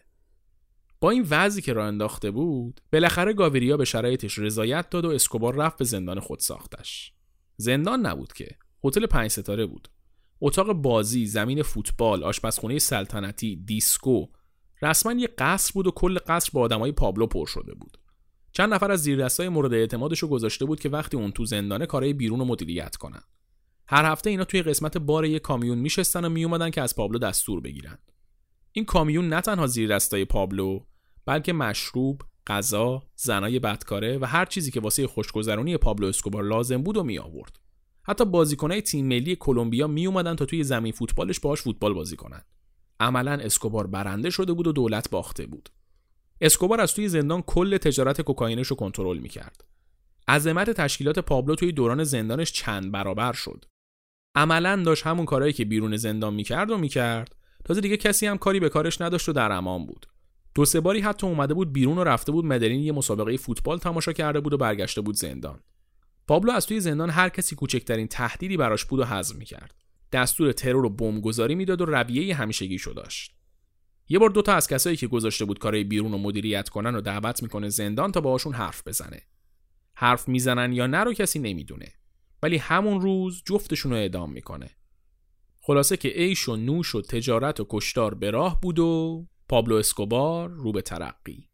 Speaker 1: با این وضعی که راه انداخته بود بالاخره گاویریا به شرایطش رضایت داد و اسکوبار رفت به زندان خود ساختش. زندان نبود که هتل پنج ستاره بود. اتاق بازی زمین فوتبال آشپزخونه سلطنتی دیسکو رسما یه قصر بود و کل قصر با آدمای پابلو پر شده بود. چند نفر از زیردستای مورد اعتمادش رو گذاشته بود که وقتی اون تو زندانه کارهای بیرون رو مدیریت کنن. هر هفته اینا توی قسمت بار یه کامیون میشستن و میومدن که از پابلو دستور بگیرن. این کامیون نه تنها زیر پابلو بلکه مشروب، غذا، زنای بدکاره و هر چیزی که واسه خوشگذرونی پابلو اسکوبار لازم بود و می آورد. حتی بازیکنای تیم ملی کلمبیا می اومدن تا توی زمین فوتبالش باهاش فوتبال بازی کنن. عملا اسکوبار برنده شده بود و دولت باخته بود. اسکوبار از توی زندان کل تجارت کوکائینش رو کنترل می‌کرد. عظمت تشکیلات پابلو توی دوران زندانش چند برابر شد. عملا داشت همون کارهایی که بیرون زندان می‌کرد و می‌کرد تازه دیگه کسی هم کاری به کارش نداشت و در امان بود دو سه باری حتی اومده بود بیرون و رفته بود مدرین یه مسابقه فوتبال تماشا کرده بود و برگشته بود زندان. پابلو از توی زندان هر کسی کوچکترین تهدیدی براش بود و حذف می‌کرد. دستور ترور و بمبگذاری می‌داد و رویه همیشگیشو داشت. یه بار دوتا از کسایی که گذاشته بود کارهای بیرون و مدیریت کنن و دعوت می‌کنه زندان تا باهاشون حرف بزنه. حرف می‌زنن یا نه رو کسی نمی‌دونه. ولی همون روز جفتشون رو اعدام می‌کنه. خلاصه که عیش و نوش و تجارت و کشتار به راه بود و پابلو اسکوبار رو به ترقی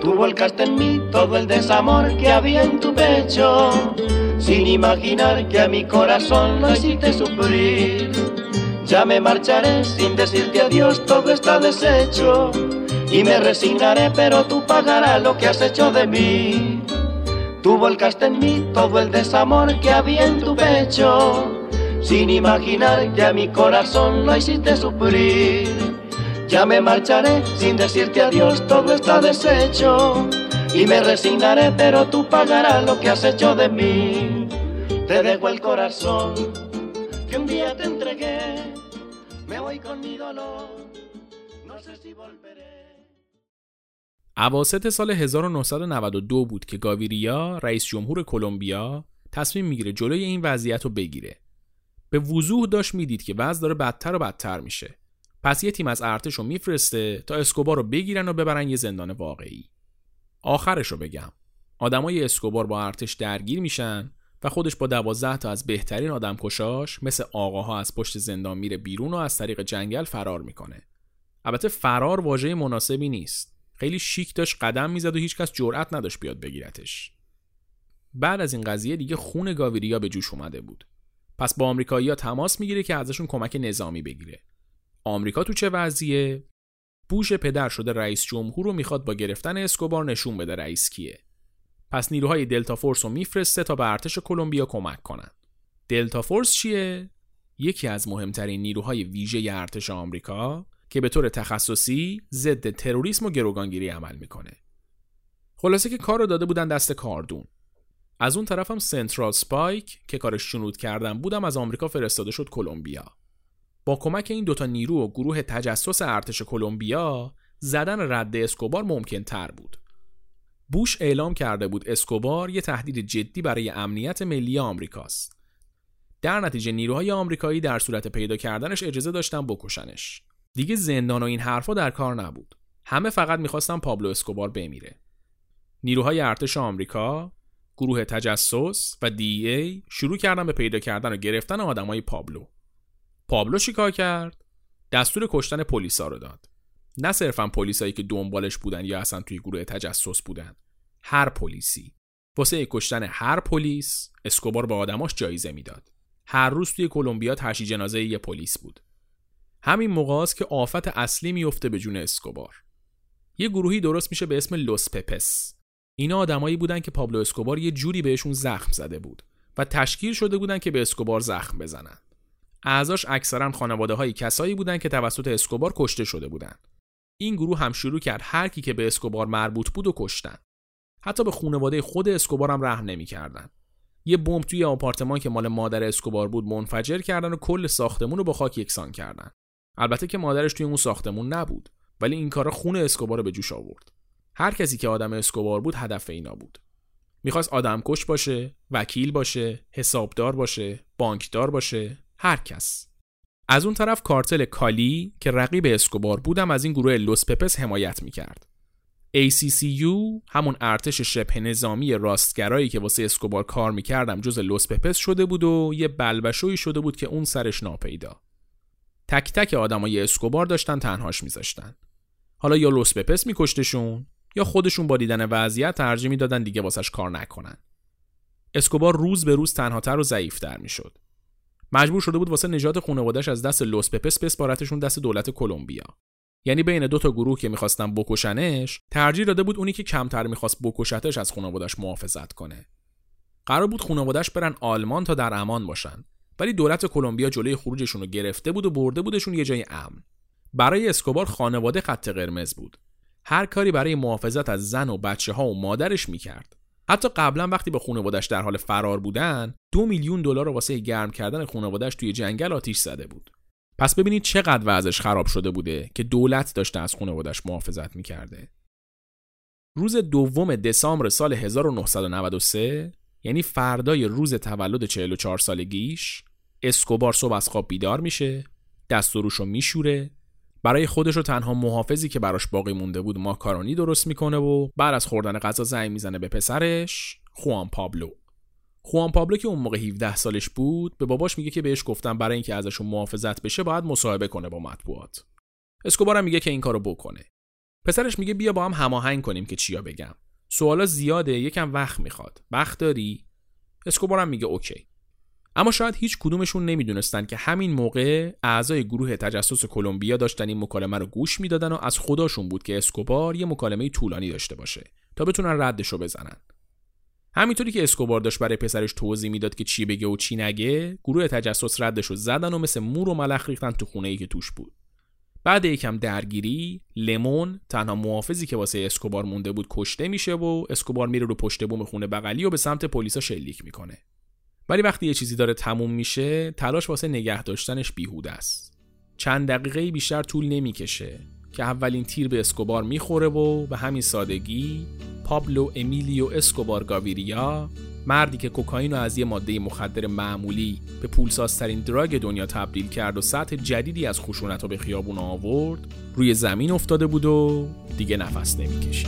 Speaker 5: Tú volcaste en mí todo el desamor que había en tu pecho, sin imaginar que a mi corazón lo hiciste sufrir. Ya me marcharé sin decirte adiós, todo está deshecho, y me resignaré, pero tú pagarás lo que has hecho de mí. Tú volcaste en mí todo el desamor que había en tu pecho, sin imaginar que a mi corazón lo hiciste sufrir. Ya me marcharé sin decirte adiós, todo está deshecho. Y me resignaré, pero tú pagarás lo que has hecho de mí. Te dejo el corazón que un día te entregué. Me voy con mi dolor, no sé si volveré.
Speaker 1: اواسط سال 1992 بود که گاویریا رئیس جمهور کلمبیا تصمیم می‌گیره جلوی این وضعیت رو بگیره. به وضوح داشت می‌دید که وضع داره بدتر و بدتر میشه. پس یه تیم از ارتش رو میفرسته تا اسکوبار رو بگیرن و ببرن یه زندان واقعی. آخرش رو بگم. آدمای اسکوبار با ارتش درگیر میشن و خودش با دوازده تا از بهترین آدمکشاش مثل آقاها از پشت زندان میره بیرون و از طریق جنگل فرار می‌کنه. البته فرار واژه مناسبی نیست. خیلی شیک داشت قدم می‌زد و هیچکس جرأت نداشت بیاد بگیرتش. بعد از این قضیه دیگه خون گاویریا به جوش اومده بود. پس با آمریکایی‌ها تماس می‌گیره که ازشون کمک نظامی بگیره. آمریکا تو چه وضعیه؟ بوش پدر شده رئیس جمهور رو می‌خواد با گرفتن اسکوبار نشون بده رئیس کیه. پس نیروهای دلتا فورس رو میفرسته تا به ارتش کلمبیا کمک کنن. دلتا فورس چیه؟ یکی از مهمترین نیروهای ویژه ارتش آمریکا که به طور تخصصی ضد تروریسم و گروگانگیری عمل می‌کنه. خلاصه که کار رو داده بودن دست کاردون. از اون طرف هم سنترال سپایک که کارش شنود کردن بودم از آمریکا فرستاده شد کلمبیا. با کمک این دوتا نیرو و گروه تجسس ارتش کلمبیا زدن رد اسکوبار ممکن تر بود. بوش اعلام کرده بود اسکوبار یه تهدید جدی برای امنیت ملی آمریکاست. در نتیجه نیروهای آمریکایی در صورت پیدا کردنش اجازه داشتن بکشنش. دیگه زندان و این حرفا در کار نبود. همه فقط می‌خواستن پابلو اسکوبار بمیره. نیروهای ارتش آمریکا، گروه تجسس و دی ای شروع کردن به پیدا کردن و گرفتن آدمای پابلو. پابلو چیکار کرد؟ دستور کشتن پلیسا رو داد. نه صرفا پلیسایی که دنبالش بودن یا اصلا توی گروه تجسس بودن. هر پلیسی. واسه کشتن هر پلیس اسکوبار به آدماش جایزه می‌داد. هر روز توی کلمبیا تشییع جنازه یه پلیس بود. همین موقع است که آفت اصلی میفته به جون اسکوبار. یه گروهی درست میشه به اسم لوس پپس. اینا آدمایی بودن که پابلو اسکوبار یه جوری بهشون زخم زده بود و تشکیل شده بودن که به اسکوبار زخم بزنن. اعضاش اکثرا خانواده های کسایی بودن که توسط اسکوبار کشته شده بودن. این گروه هم شروع کرد هر کی که به اسکوبار مربوط بود و کشتن. حتی به خانواده خود اسکوبار هم رحم نمی‌کردن. یه بمب توی آپارتمان که مال مادر اسکوبار بود منفجر کردن و کل ساختمون رو با خاک یکسان کردن. البته که مادرش توی اون ساختمون نبود ولی این کارا خون اسکوبار به جوش آورد. هر کسی که آدم اسکوبار بود هدف اینا بود. می‌خواست آدم کش باشه، وکیل باشه، حسابدار باشه، بانکدار باشه، هر کس. از اون طرف کارتل کالی که رقیب اسکوبار بودم از این گروه لوس پپس حمایت می‌کرد. ACCU همون ارتش شبه نظامی راستگرایی که واسه اسکوبار کار می‌کردم جز لوس پپس شده بود و یه بلبشوی شده بود که اون سرش ناپیدا. تک تک آدمای اسکوبار داشتن تنهاش میذاشتن. حالا یا لوس پپس میکشتشون یا خودشون با دیدن وضعیت ترجیح می‌دادن دیگه واسش کار نکنن. اسکوبار روز به روز تنهاتر و ضعیفتر می‌شد. مجبور شده بود واسه نجات خانواده‌اش از دست لوس پپس بسپارتشون دست دولت کلمبیا. یعنی بین دو تا گروه که می‌خواستن بکشنش ترجیح داده بود اونی که کمتر می‌خواست بکشتش از خانوادش محافظت کنه. قرار بود خانوادش برن آلمان تا در امان باشن. ولی دولت کلمبیا جلوی خروجشون رو گرفته بود و برده بودشون یه جای امن. برای اسکوبار خانواده خط قرمز بود. هر کاری برای محافظت از زن و بچه ها و مادرش می‌کرد. حتی قبلا وقتی به خانوادش در حال فرار بودن دو میلیون دلار واسه گرم کردن خانوادش توی جنگل آتیش زده بود. پس ببینید چقدر وضعش خراب شده بوده که دولت داشته از خانوادش محافظت می‌کرده. روز دوم دسامبر سال 1993 یعنی فردای روز تولد 44 سالگیش اسکوبار صبح از خواب بیدار میشه دست و روشو میشوره برای خودش و تنها محافظی که براش باقی مونده بود ماکارونی درست می‌کنه و بعد از خوردن غذا زنگ می‌زنه به پسرش خوان پابلو. خوان پابلو که اون موقع 17 سالش بود به باباش میگه که بهش گفتم برای اینکه ازشون محافظت بشه باید مصاحبه کنه با مطبوعات. اسکوبار میگه که این کارو بکنه. پسرش میگه بیا با هم هماهنگ کنیم که چیا بگم. سوالا زیاده یکم وقت می‌خواد. وقت داری؟ اسکوبار میگه OK. اما شاید هیچ کدومشون نمی‌دونستن که همین موقع اعضای گروه تجسس کلمبیا داشتن این مکالمه رو گوش می‌دادن و از خداشون بود که اسکوبار یه مکالمه طولانی داشته باشه تا بتونن ردشو بزنن. همینطوری که اسکوبار داشت برای پسرش توضیح می‌داد که چی بگه و چی نگه گروه تجسس ردشو زدن و مثل مور و ملخ ریختن تو خونه ای که توش بود. بعد یکم درگیری لمون تنها محافظی که واسه اسکوبار مونده بود کشته میشه و اسکوبار میره رو پشت بوم خونه بغلی و به سمت پلیسا شلیک می‌کنه. ولی وقتی یه چیزی داره تموم میشه تلاش واسه نگه داشتنش بیهوده است. چند دقیقه بیشتر طول نمی‌کشه که اولین تیر به اسکوبار می‌خوره و به همین سادگی پابلو امیلیو اسکوبار گاویریا مردی که کوکائین رو از یه ماده مخدر معمولی به پولسازترین دراگ دنیا تبدیل کرد و سطح جدیدی از خشونت رو به خیابون آورد روی زمین افتاده بود و دیگه نفس نمی‌کشید.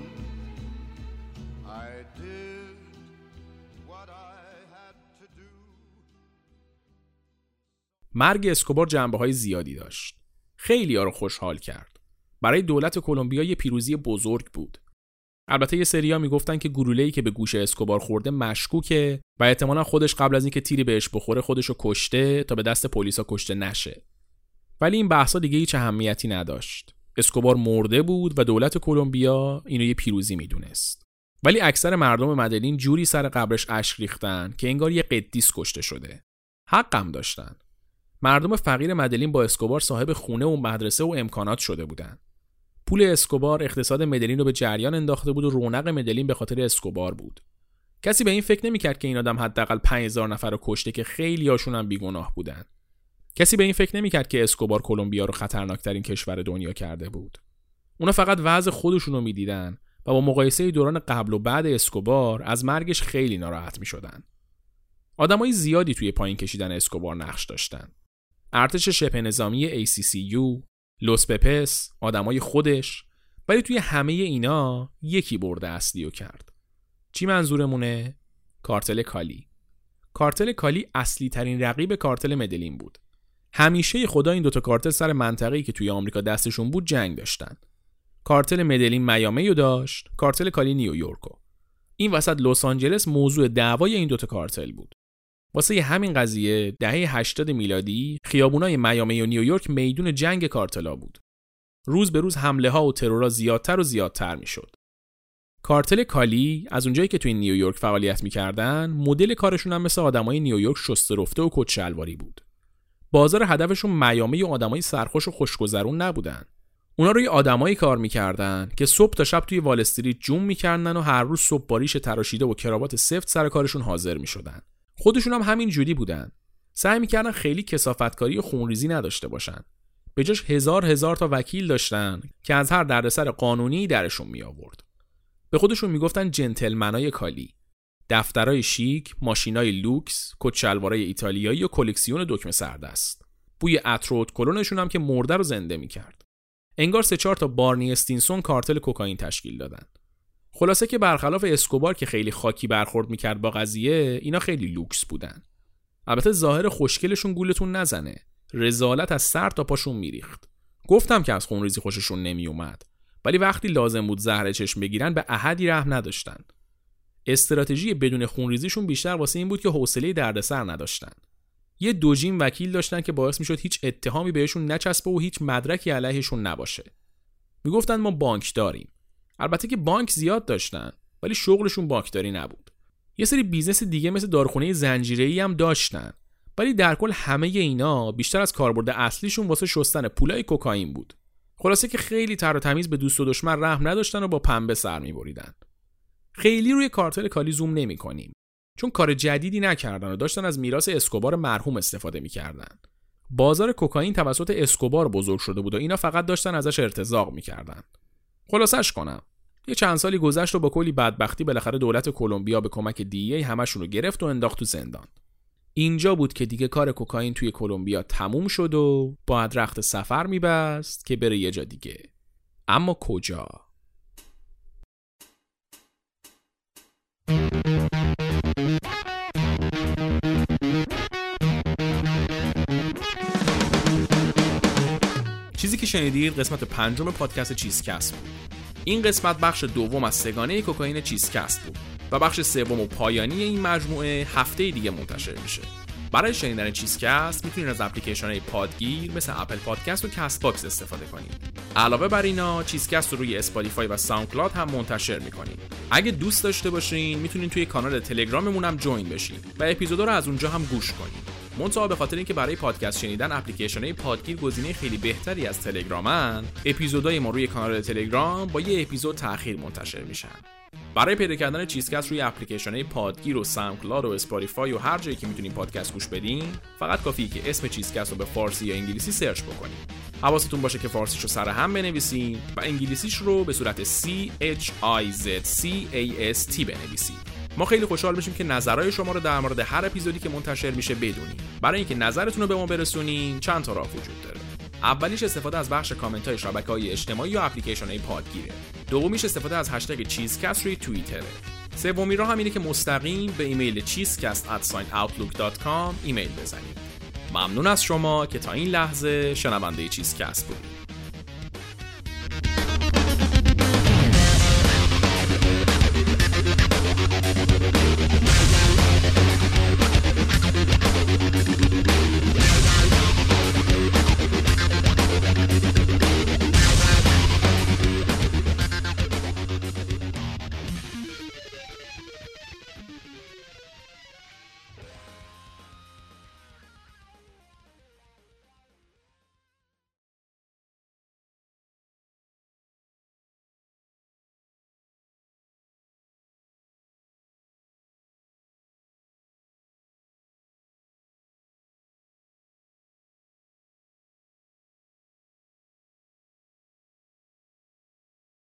Speaker 1: مرگ اسکوبار جنبه های زیادی داشت. خیلی ها رو خوشحال کرد. برای دولت کلمبیا یه پیروزی بزرگ بود. البته یه سریا می‌گفتن که گلوله‌ای که به گوش اسکوبار خورده مشکوکه و احتمالا خودش قبل از اینکه تیری بهش بخوره خودش رو کشته تا به دست پلیسا کشته نشه. ولی این بحثا دیگه هیچ اهمیتی نداشت. اسکوبار مرده بود و دولت کلمبیا اینو یه پیروزی می‌دونست. ولی اکثر مردم مدلین جوری سر قبرش اشک ریختن که انگار یه قدیس کشته شده. حقم داشتن. مردم فقیر مدلین با اسکوبار صاحب خونه و مدرسه و امکانات شده بودن. پول اسکوبار اقتصاد مدلین رو به جریان انداخته بود و رونق مدلین به خاطر اسکوبار بود. کسی به این فکر نمی‌کرد که این آدم حداقل 5000 نفر رو کشته که خیلی هاشون هم بیگناه بودن. کسی به این فکر نمی‌کرد که اسکوبار کلمبیا رو خطرناکترین کشور دنیا کرده بود. اونا فقط وضع خودشون رو می‌دیدن و با مقایسه دوران قبل و بعد اسکوبار از مرگش خیلی ناراحت می‌شدن. آدمای زیادی توی پایین کشیدن اسکوبار نقش داشتن. ارتش شبه نظامی ACCU، لوس پپس، آدمای خودش ولی توی همه اینا یکی برده اصلی رو کرد. چی منظورمونه؟ کارتل کالی. کارتل کالی اصلی ترین رقیب کارتل مدلین بود. همیشه خدا این دوتا کارتل سر منطقه‌ای که توی آمریکا دستشون بود جنگ داشتن. کارتل مدلین میامی داشت، کارتل کالی نیویورکو. این وسط لس آنجلس موضوع دعوای این دوتا کارتل بود. واسه همین قضیه دهه 80 میلادی خیابونای میامی و نیویورک میدون جنگ کارتلا بود. روز به روز حمله ها و ترورها زیادتر و زیادتر می‌شد. کارتل کالی از اونجایی که توی نیویورک فعالیت می‌کردن مدل کارشون هم مثل آدمای نیویورک شسته رفته و کت شلواری بود. بازار هدفشون میامه و آدمای سرخوش و خوشگذرون نبودن اونا روی آدمایی کار می‌کردن که صبح تا شب توی وال استریت جوم می‌کردن و هر روز صبح باریش تراشیده و کراوات سفت سر کارشون حاضر می‌شدن خودشون هم همین جوری بودن سعی می‌کردن خیلی کسافتکاری خونریزی نداشته باشن به جاش هزار هزار تا وکیل داشتن که از هر دردسر قانونی درشون می آورد. به خودشون می‌گفتن جنتلمنای کالی. دفترای شیک، ماشینای لوکس، کت شلوارای ایتالیایی و کلکسیون دکمه سردست. بوی عطر و ادکلنشون هم که مرده رو زنده می‌کرد. انگار سه چهار تا بارنی استینسون کارتل کوکائین تشکیل دادن. خلاصه که برخلاف اسکوبار که خیلی خاکی برخورد می‌کرد با قضیه، اینا خیلی لوکس بودن. البته ظاهر خوشگلشون گولتون نزنه. رذالت از سر تا پاشون میریخت. گفتم که از خونریزی خوششون نمیومد ولی وقتی لازم بود زهر چشم بگیرن به احدی رحم نداشتن. استراتژی بدون خونریزیشون بیشتر واسه این بود که حوصله دردسر نداشتن. یه دوجین وکیل داشتن که باعث می‌شد هیچ اتهامی بهشون نچسبه و هیچ مدرکی علیهشون نباشه. می‌گفتن ما بانک داریم. البته که بانک زیاد داشتن ولی شغلشون بانکداری نبود. یه سری business دیگه مثل داروخونه زنجیره‌ای هم داشتن. ولی در کل همه اینا بیشتر از کاربرد اصلیشون واسه شستن پولای کوکائین بود. خلاصه که خیلی تر و تمیز به دوست و دشمن رحم نداشتن و با پنبه سر میبریدن. خیلی روی کارتل کالی زوم نمی کنیم چون کار جدیدی نکردن و داشتن از میراث اسکوبار مرحوم استفاده می‌کردن. بازار کوکائین توسط اسکوبار بزرگ شده بود و اینا فقط داشتن ازش ارتزاق می‌کردن. خلاصش کنم. یه چند سالی گذشت و با کلی بدبختی بالاخره دولت کلمبیا به کمک دی ای همشون رو گرفت و انداخت تو زندان. اینجا بود که دیگه کار کوکائین توی کلمبیا تموم شد و باید رخت سفر میبست که بره یه جا دیگه. اما کجا؟ شنیدید قسمت پنجم پادکست چیزکست بود. این قسمت بخش دوم از سگانه کوکائین چیزکست بود و بخش سوم و پایانی این مجموعه هفته دیگه منتشر میشه. برای شنیدن چیزکست می‌تونید از اپلیکیشن های پادگیر مثل اپل پادکست و کست باکس استفاده کنید. علاوه بر اینا چیزکست رو روی اسپاتیفای و ساوندکلاود هم منتشر می‌کنیم اگه دوست داشته باشین می‌تونید توی کانال تلگراممون هم join بشین و اپیزودا رو از اونجا هم گوش کنید. منتها به خاطر اینکه برای پادکست شنیدن اپلیکیشن های پادگیر گزینه خیلی بهتری از تلگرامن اپیزودهای ما روی کانال تلگرام با یه اپیزود تاخیر منتشر میشن. برای پیدا کردن چیزکست روی اپلیکیشن های پادگیر و SoundCloud و Spotify و هر جایی که می‌تونین پادکست گوش بدین فقط کافیه که اسم چیزکست رو به فارسی یا انگلیسی search بکنید حواستون باشه که فارسیش رو سر هم بنویسین و انگلیسیش رو به صورت C H I Z C A S T بنویسید ما خیلی خوشحال میشیم که نظرهای شما رو در مورد هر اپیزودی که منتشر میشه بدونیم. برای اینکه نظرتون رو به ما برسونین چند تا راه وجود داره. اولیش استفاده از بخش کامنت های شبکه های اجتماعی یا اپلیکیشن های پادگیره. دومیش استفاده از هشتگ چیزکست روی توییتره. سومی راه هم اینه که مستقیم به ایمیل چیزکست ایمیل بزنید. ممنون از شما که تا این لحظه شنونده چیزکست بودید.